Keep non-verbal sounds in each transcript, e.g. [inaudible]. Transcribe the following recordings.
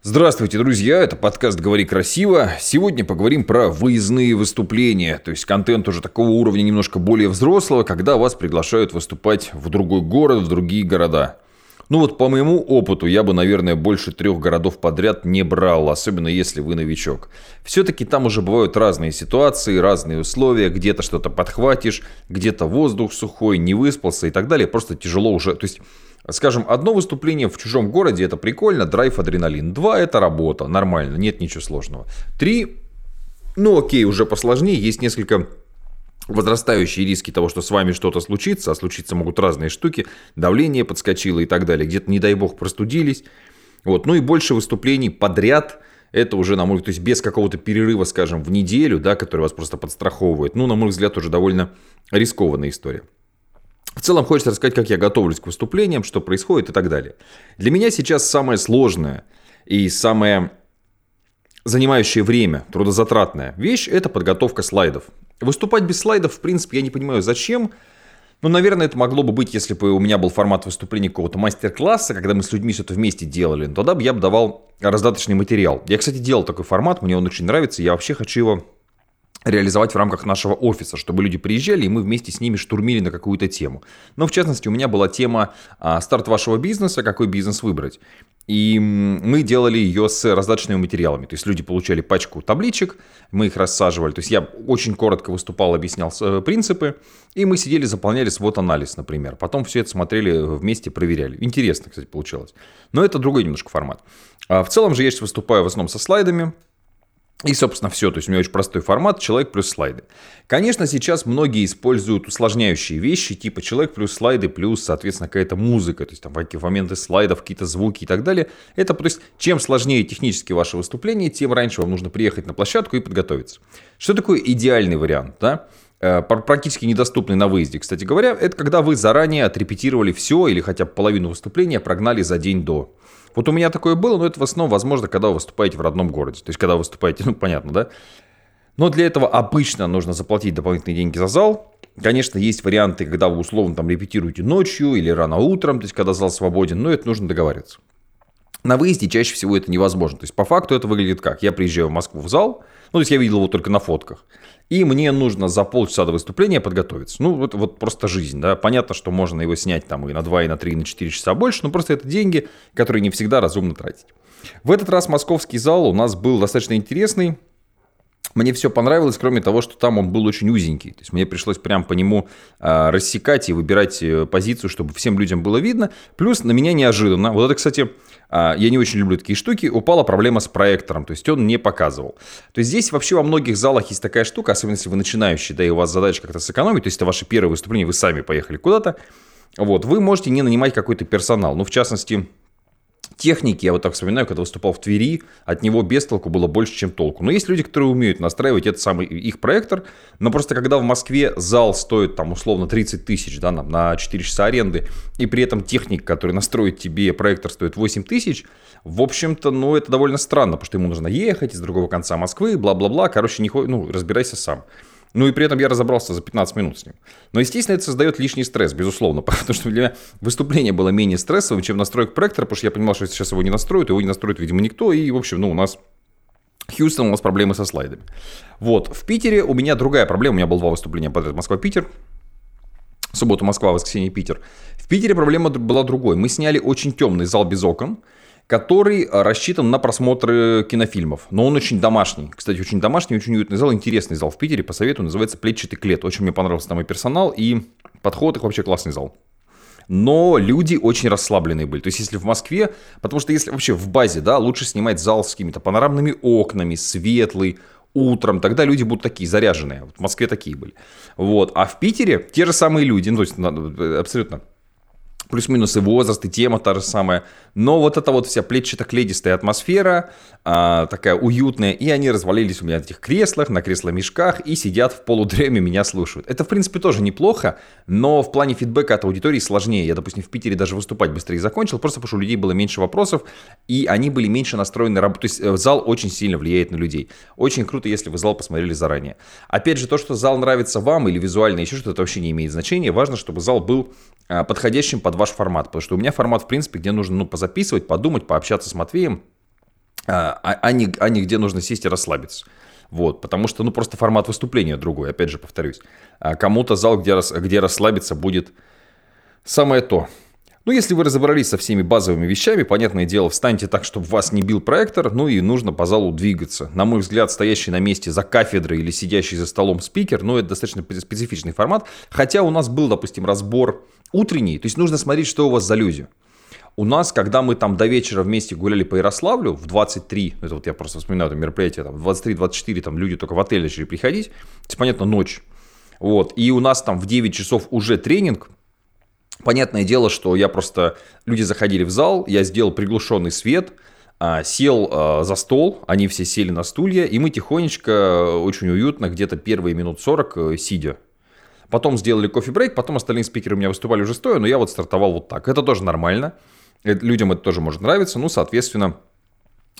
Здравствуйте, друзья, это подкаст «Говори красиво». Сегодня поговорим про выездные выступления, то есть контент уже такого уровня немножко более взрослого, когда вас приглашают выступать в другой город, в другие города. Ну вот по моему опыту я бы, наверное, больше трех городов подряд не брал, особенно если вы новичок. Все-таки там уже бывают разные ситуации, разные условия, где-то что-то подхватишь, где-то воздух сухой, не выспался и так далее, просто тяжело уже, то есть Скажем, одно выступление в чужом городе это прикольно, драйв, адреналин. Два это работа, нормально, нет ничего сложного. Три, ну окей, уже посложнее, есть несколько возрастающие риски того, что с вами что-то случится, а случиться могут разные штуки, давление подскочило и так далее, где-то, не дай бог, простудились. Вот. Ну и больше выступлений подряд, это уже, на мой взгляд, то есть без какого-то перерыва, скажем, в неделю, да, который вас просто подстраховывает, ну, на мой взгляд, уже довольно рискованная история. В целом хочется рассказать, как я готовлюсь к выступлениям, что происходит и так далее. Для меня сейчас самое сложное и самое занимающее время, трудозатратная вещь – это подготовка слайдов. Выступать без слайдов, в принципе, я не понимаю, зачем. Ну, наверное, это могло бы быть, если бы у меня был формат выступления какого-то мастер-класса, когда мы с людьми что-то вместе делали. Но тогда бы я бы давал раздаточный материал. Я, кстати, делал такой формат, мне он очень нравится, я вообще хочу его реализовать в рамках нашего офиса, чтобы люди приезжали, и мы вместе с ними штурмили на какую-то тему. Но, в частности, у меня была тема а, «Старт вашего бизнеса. Какой бизнес выбрать?». И мы делали ее с раздаточными материалами. То есть люди получали пачку табличек, мы их рассаживали. То есть я очень коротко выступал, объяснял э, принципы, и мы сидели, заполняли свод-анализ, например. Потом все это смотрели вместе, проверяли. Интересно, кстати, получилось. Но это другой немножко формат. А в целом же я сейчас выступаю в основном со слайдами, и, собственно, все. То есть у меня очень простой формат, человек плюс слайды. Конечно, сейчас многие используют усложняющие вещи, типа человек плюс слайды, плюс, соответственно, какая-то музыка, то есть там какие моменты слайдов, какие-то звуки и так далее. Это, то есть, чем сложнее технически ваше выступление, тем раньше вам нужно приехать на площадку и подготовиться. Что такое идеальный вариант, да? Э, практически недоступный на выезде, кстати говоря, это когда вы заранее отрепетировали все или хотя бы половину выступления прогнали за день до. Вот у меня такое было, но это в основном возможно, когда вы выступаете в родном городе. То есть, когда вы выступаете, [laughs] ну, понятно, да? Но для этого обычно нужно заплатить дополнительные деньги за зал. Конечно, есть варианты, когда вы условно там репетируете ночью или рано утром, то есть когда зал свободен, но это нужно договариваться. На выезде чаще всего это невозможно. То есть по факту это выглядит как? Я приезжаю в Москву в зал, ну то есть я видел его только на фотках и мне нужно за полчаса до выступления подготовиться. Ну, вот, вот просто жизнь, да. Понятно, что можно его снять там и на 2, и на 3, и на 4 часа больше, но просто это деньги, которые не всегда разумно тратить. В этот раз московский зал у нас был достаточно интересный. Мне все понравилось, кроме того, что там он был очень узенький. То есть мне пришлось прям по нему э, рассекать и выбирать э, позицию, чтобы всем людям было видно. Плюс на меня неожиданно. Вот это, кстати, а, я не очень люблю такие штуки, упала проблема с проектором, то есть он не показывал. То есть здесь вообще во многих залах есть такая штука, особенно если вы начинающий, да, и у вас задача как-то сэкономить, то есть это ваше первое выступление, вы сами поехали куда-то, вот, вы можете не нанимать какой-то персонал, ну, в частности, техники, я вот так вспоминаю, когда выступал в Твери, от него без толку было больше, чем толку. Но есть люди, которые умеют настраивать этот самый их проектор, но просто когда в Москве зал стоит там условно 30 тысяч, да, на 4 часа аренды, и при этом техник, который настроит тебе проектор, стоит 8 тысяч, в общем-то, ну, это довольно странно, потому что ему нужно ехать из другого конца Москвы, бла-бла-бла, короче, не, ну, разбирайся сам. Ну и при этом я разобрался за 15 минут с ним. Но, естественно, это создает лишний стресс, безусловно, [laughs] потому что для меня выступление было менее стрессовым, чем настройка проектора, потому что я понимал, что сейчас его не настроят, его не настроит, видимо, никто, и, в общем, ну, у нас Хьюстон, у нас проблемы со слайдами. Вот, в Питере у меня другая проблема, у меня было два выступления подряд, Москва-Питер, субботу Москва, воскресенье Питер. В Питере проблема была другой. Мы сняли очень темный зал без окон, который э, рассчитан на просмотры кинофильмов. Но он очень домашний. Кстати, очень домашний, очень уютный зал, интересный зал в Питере, посоветую, называется «Плетчатый клет». Очень мне понравился там и персонал, и подход, их вообще классный зал. Но люди очень расслабленные были. То есть, если в Москве, потому что если вообще в базе, да, лучше снимать зал с какими-то панорамными окнами, светлый, утром, тогда люди будут такие заряженные. Вот в Москве такие были. Вот. А в Питере те же самые люди, ну, то есть абсолютно плюс-минус и возраст, и тема та же самая. Но вот эта вот вся плечато-кледистая атмосфера, а, такая уютная, и они развалились у меня на этих креслах, на кресло-мешках, и сидят в полудреме, меня слушают. Это, в принципе, тоже неплохо, но в плане фидбэка от аудитории сложнее. Я, допустим, в Питере даже выступать быстрее закончил, просто потому что у людей было меньше вопросов, и они были меньше настроены работать. То есть э, зал очень сильно влияет на людей. Очень круто, если вы зал посмотрели заранее. Опять же, то, что зал нравится вам или визуально еще что-то, это вообще не имеет значения. Важно, чтобы зал был подходящим под ваш формат. Потому что у меня формат, в принципе, где нужно ну, позаписывать, подумать, пообщаться с Матвеем, а, а, а, не, а не где нужно сесть и расслабиться. Вот, потому что, ну, просто формат выступления другой, опять же, повторюсь. А кому-то зал, где, где расслабиться, будет самое то. Ну, если вы разобрались со всеми базовыми вещами, понятное дело, встаньте так, чтобы вас не бил проектор, ну и нужно по залу двигаться. На мой взгляд, стоящий на месте за кафедрой или сидящий за столом спикер, ну, это достаточно специфичный формат. Хотя у нас был, допустим, разбор утренний, то есть нужно смотреть, что у вас за люди. У нас, когда мы там до вечера вместе гуляли по Ярославлю, в 23, это вот я просто вспоминаю это мероприятие, там, в 23-24 там люди только в отель начали приходить, то есть, понятно, ночь. Вот, и у нас там в 9 часов уже тренинг, Понятное дело, что я просто... Люди заходили в зал, я сделал приглушенный свет, а, сел а, за стол, они все сели на стулья, и мы тихонечко, очень уютно, где-то первые минут 40 э, сидя. Потом сделали кофе-брейк, потом остальные спикеры у меня выступали уже стоя, но я вот стартовал вот так. Это тоже нормально. Людям это тоже может нравиться. Ну, соответственно,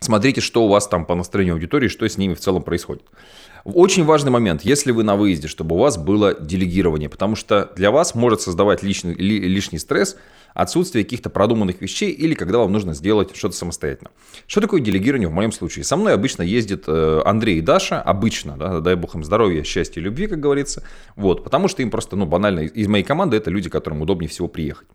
смотрите, что у вас там по настроению аудитории, что с ними в целом происходит. Очень важный момент, если вы на выезде, чтобы у вас было делегирование, потому что для вас может создавать лишний, лишний стресс отсутствие каких-то продуманных вещей или когда вам нужно сделать что-то самостоятельно. Что такое делегирование в моем случае? Со мной обычно ездит э, Андрей и Даша, обычно, да, дай бог им здоровья, счастья, любви, как говорится, вот, потому что им просто, ну, банально, из моей команды это люди, которым удобнее всего приехать.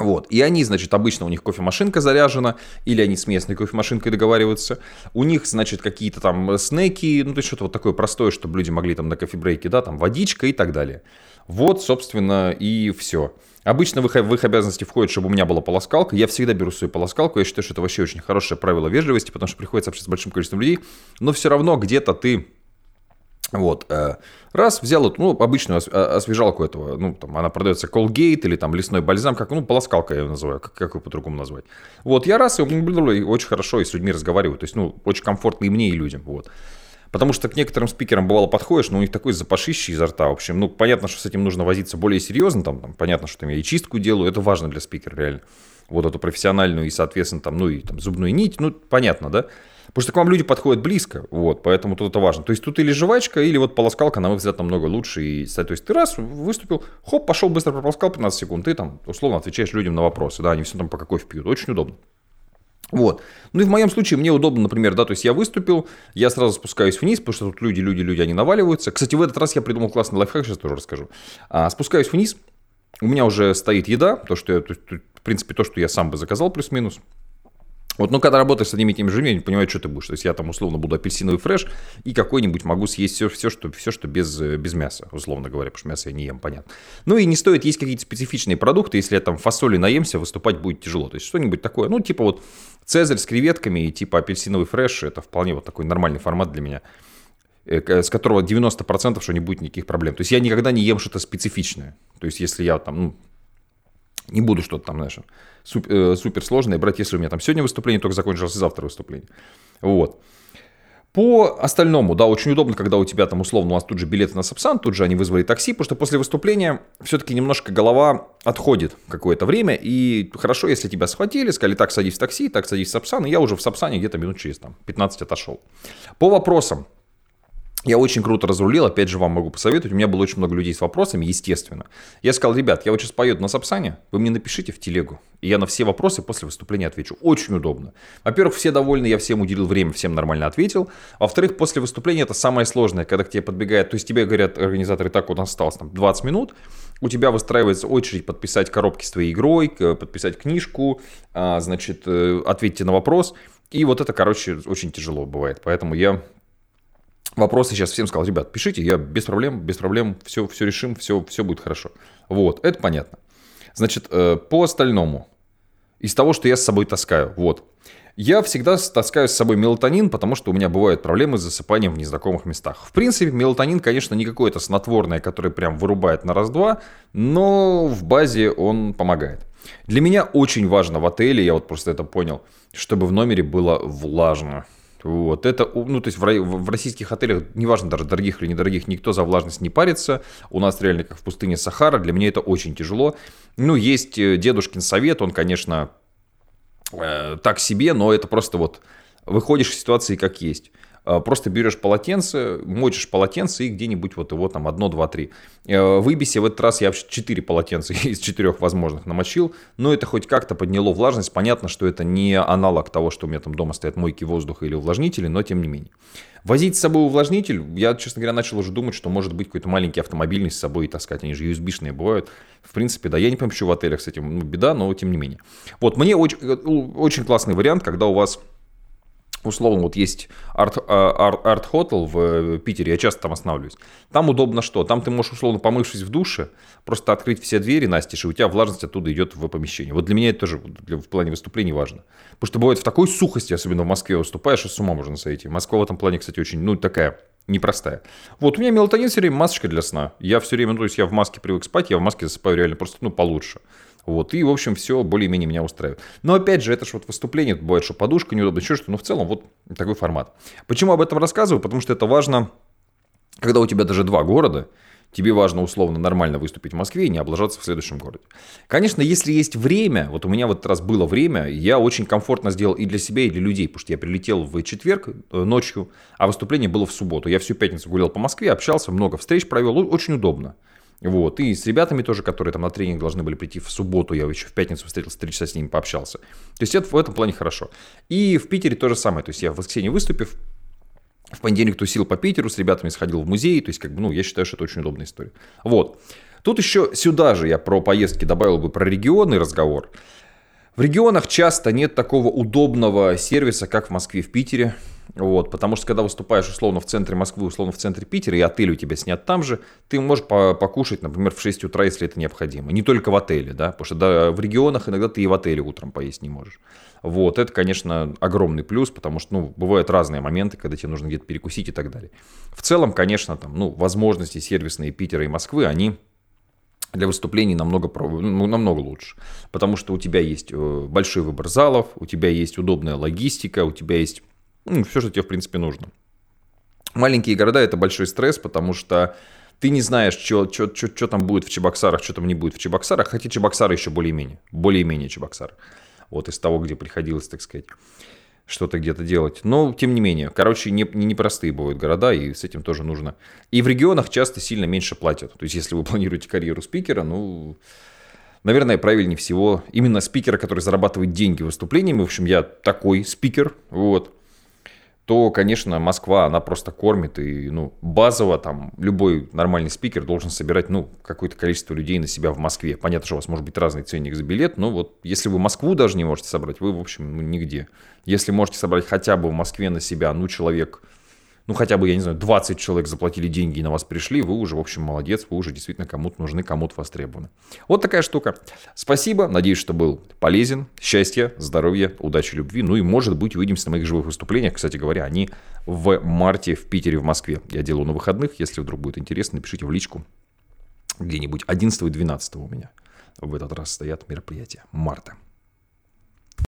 Вот. И они, значит, обычно у них кофемашинка заряжена, или они с местной кофемашинкой договариваются. У них, значит, какие-то там снеки, ну, то есть что-то вот такое простое, чтобы люди могли там на кофебрейке, да, там водичка и так далее. Вот, собственно, и все. Обычно в их, в их обязанности входит, чтобы у меня была полоскалка. Я всегда беру свою полоскалку. Я считаю, что это вообще очень хорошее правило вежливости, потому что приходится общаться с большим количеством людей. Но все равно где-то ты вот. Э, раз, взял эту, ну, обычную освежалку этого, ну, там, она продается Colgate или там лесной бальзам, как, ну, полоскалка я ее называю, как, как ее по-другому назвать. Вот, я раз, и очень хорошо и с людьми разговариваю, то есть, ну, очень комфортно и мне, и людям, вот. Потому что к некоторым спикерам бывало подходишь, но у них такой запашище изо рта, в общем, ну, понятно, что с этим нужно возиться более серьезно, там, там понятно, что там я и чистку делаю, это важно для спикера, реально. Вот эту профессиональную и, соответственно, там, ну, и там зубную нить, ну, понятно, да? Потому что к вам люди подходят близко, вот, поэтому тут это важно. То есть тут или жвачка, или вот полоскалка, на мой взгляд, намного лучше. И, то есть ты раз выступил, хоп, пошел быстро прополоскал 15 секунд, ты там условно отвечаешь людям на вопросы, да, они все там по кофе пьют, очень удобно. Вот. Ну и в моем случае мне удобно, например, да, то есть я выступил, я сразу спускаюсь вниз, потому что тут люди, люди, люди, они наваливаются. Кстати, в этот раз я придумал классный лайфхак, сейчас тоже расскажу. А, спускаюсь вниз, у меня уже стоит еда, то, что я, то, в принципе, то, что я сам бы заказал плюс-минус. Вот, ну, когда работаешь с одними и теми же людьми, я не понимаю, что ты будешь. То есть я там условно буду апельсиновый фреш и какой-нибудь могу съесть все, все, что, все, что без, без мяса, условно говоря, потому что мясо я не ем, понятно. Ну и не стоит есть какие-то специфичные продукты, если я там фасоли наемся, выступать будет тяжело. То есть что-нибудь такое, ну, типа вот цезарь с креветками и типа апельсиновый фреш, это вполне вот такой нормальный формат для меня э, с которого 90% что не будет никаких проблем. То есть я никогда не ем что-то специфичное. То есть если я там, ну, не буду что-то там, знаешь, э, супер сложное брать, если у меня там сегодня выступление только закончилось, и завтра выступление. Вот. По остальному, да, очень удобно, когда у тебя там условно у нас тут же билеты на Сапсан, тут же они вызвали такси, потому что после выступления все-таки немножко голова отходит какое-то время, и хорошо, если тебя схватили, сказали, так, садись в такси, так, садись в Сапсан, и я уже в Сапсане где-то минут через там 15 отошел. По вопросам, я очень круто разрулил, опять же, вам могу посоветовать. У меня было очень много людей с вопросами, естественно. Я сказал, ребят, я вот сейчас поеду на Сапсане, вы мне напишите в телегу, и я на все вопросы после выступления отвечу. Очень удобно. Во-первых, все довольны, я всем уделил время, всем нормально ответил. Во-вторых, после выступления это самое сложное, когда к тебе подбегает, то есть тебе говорят организаторы, так, вот осталось там 20 минут, у тебя выстраивается очередь подписать коробки с твоей игрой, подписать книжку, а, значит, э, ответьте на вопрос. И вот это, короче, очень тяжело бывает. Поэтому я вопросы сейчас всем сказал, ребят, пишите, я без проблем, без проблем, все, все решим, все, все будет хорошо. Вот, это понятно. Значит, э, по остальному, из того, что я с собой таскаю, вот. Я всегда таскаю с собой мелатонин, потому что у меня бывают проблемы с засыпанием в незнакомых местах. В принципе, мелатонин, конечно, не какое-то снотворное, которое прям вырубает на раз-два, но в базе он помогает. Для меня очень важно в отеле, я вот просто это понял, чтобы в номере было влажно. Вот это, ну, то есть в, в российских отелях, неважно даже дорогих или недорогих, никто за влажность не парится. У нас реально как в пустыне Сахара, для меня это очень тяжело. Ну, есть э, дедушкин совет, он, конечно, э, так себе, но это просто вот выходишь из ситуации как есть. Э, просто берешь полотенце, мочишь полотенце и где-нибудь вот его там одно, два, три. Э, Выбей в этот раз я вообще 4 полотенца [laughs] из четырех возможных намочил, но это хоть как-то подняло влажность. Понятно, что это не аналог того, что у меня там дома стоят мойки воздуха или увлажнители, но тем не менее. Возить с собой увлажнитель, я, честно говоря, начал уже думать, что может быть какой-то маленький автомобильный с собой таскать, они же USB-шные бывают. В принципе, да, я не понимаю, что в отелях с этим ну, беда, но тем не менее. Вот, мне очень, э, очень классный вариант, когда у вас Условно, вот есть арт, а, арт, арт Hotel в э, Питере, я часто там останавливаюсь. Там удобно что? Там ты можешь, условно, помывшись в душе, просто открыть все двери, настежь, и у тебя влажность оттуда идет в помещение. Вот для меня это тоже в плане выступлений важно. Потому что бывает в такой сухости, особенно в Москве, выступаешь, и с ума можно сойти. Москва в этом плане, кстати, очень, ну, такая непростая. Вот, у меня мелатонин все время масочка для сна. Я все время, ну, то есть я в маске привык спать, я в маске засыпаю реально просто, ну, получше. Вот, и, в общем, все более-менее меня устраивает. Но, опять же, это же вот выступление, что подушка неудобно, еще что но в целом вот такой формат. Почему об этом рассказываю? Потому что это важно, когда у тебя даже два города, тебе важно условно нормально выступить в Москве и не облажаться в следующем городе. Конечно, если есть время, вот у меня в этот раз было время, я очень комфортно сделал и для себя, и для людей, потому что я прилетел в четверг э, ночью, а выступление было в субботу. Я всю пятницу гулял по Москве, общался, много встреч провел, очень удобно. Вот. И с ребятами тоже, которые там на тренинг должны были прийти в субботу, я еще в пятницу встретился, три часа с ними пообщался. То есть это в этом плане хорошо. И в Питере то же самое. То есть я в воскресенье выступив, в понедельник тусил по Питеру, с ребятами сходил в музей. То есть, как бы, ну, я считаю, что это очень удобная история. Вот. Тут еще сюда же я про поездки добавил бы про регионный разговор. В регионах часто нет такого удобного сервиса, как в Москве, в Питере. Вот, потому что когда выступаешь условно в центре Москвы, условно в центре Питера, и отель у тебя снят там же, ты можешь покушать, например, в 6 утра, если это необходимо. Не только в отеле, да, потому что да, в регионах иногда ты и в отеле утром поесть не можешь. Вот, это, конечно, огромный плюс, потому что, ну, бывают разные моменты, когда тебе нужно где-то перекусить и так далее. В целом, конечно, там, ну, возможности сервисные Питера и Москвы, они для выступлений намного, ну, намного лучше. Потому что у тебя есть э, большой выбор залов, у тебя есть удобная логистика, у тебя есть ну, все, что тебе, в принципе, нужно. Маленькие города – это большой стресс, потому что ты не знаешь, что, что, что, там будет в Чебоксарах, что там не будет в Чебоксарах, хотя Чебоксары еще более-менее, более-менее Чебоксары. Вот из того, где приходилось, так сказать, что-то где-то делать. Но, тем не менее, короче, не, не непростые бывают города, и с этим тоже нужно. И в регионах часто сильно меньше платят. То есть, если вы [laughs] планируете карьеру спикера, ну, наверное, правильнее всего именно спикера, который зарабатывает деньги выступлениями. В общем, я такой спикер, вот то, конечно, Москва, она просто кормит, и, ну, базово там любой нормальный спикер должен собирать, ну, какое-то количество людей на себя в Москве. Понятно, что у вас может быть разный ценник за билет, но вот если вы Москву даже не можете собрать, вы, в общем, ну, нигде. Если можете собрать хотя бы в Москве на себя, ну, человек ну, хотя бы, я не знаю, 20 человек заплатили деньги и на вас пришли, вы уже, в общем, молодец, вы уже действительно кому-то нужны, кому-то востребованы. Вот такая штука. Спасибо, надеюсь, что был полезен. Счастья, здоровья, удачи, любви. Ну и, может быть, увидимся на моих живых выступлениях. Кстати говоря, они в марте в Питере, в Москве. Я делаю на выходных. Если вдруг будет интересно, напишите в личку. Где-нибудь 11 и 12 у меня в этот раз стоят мероприятия марта.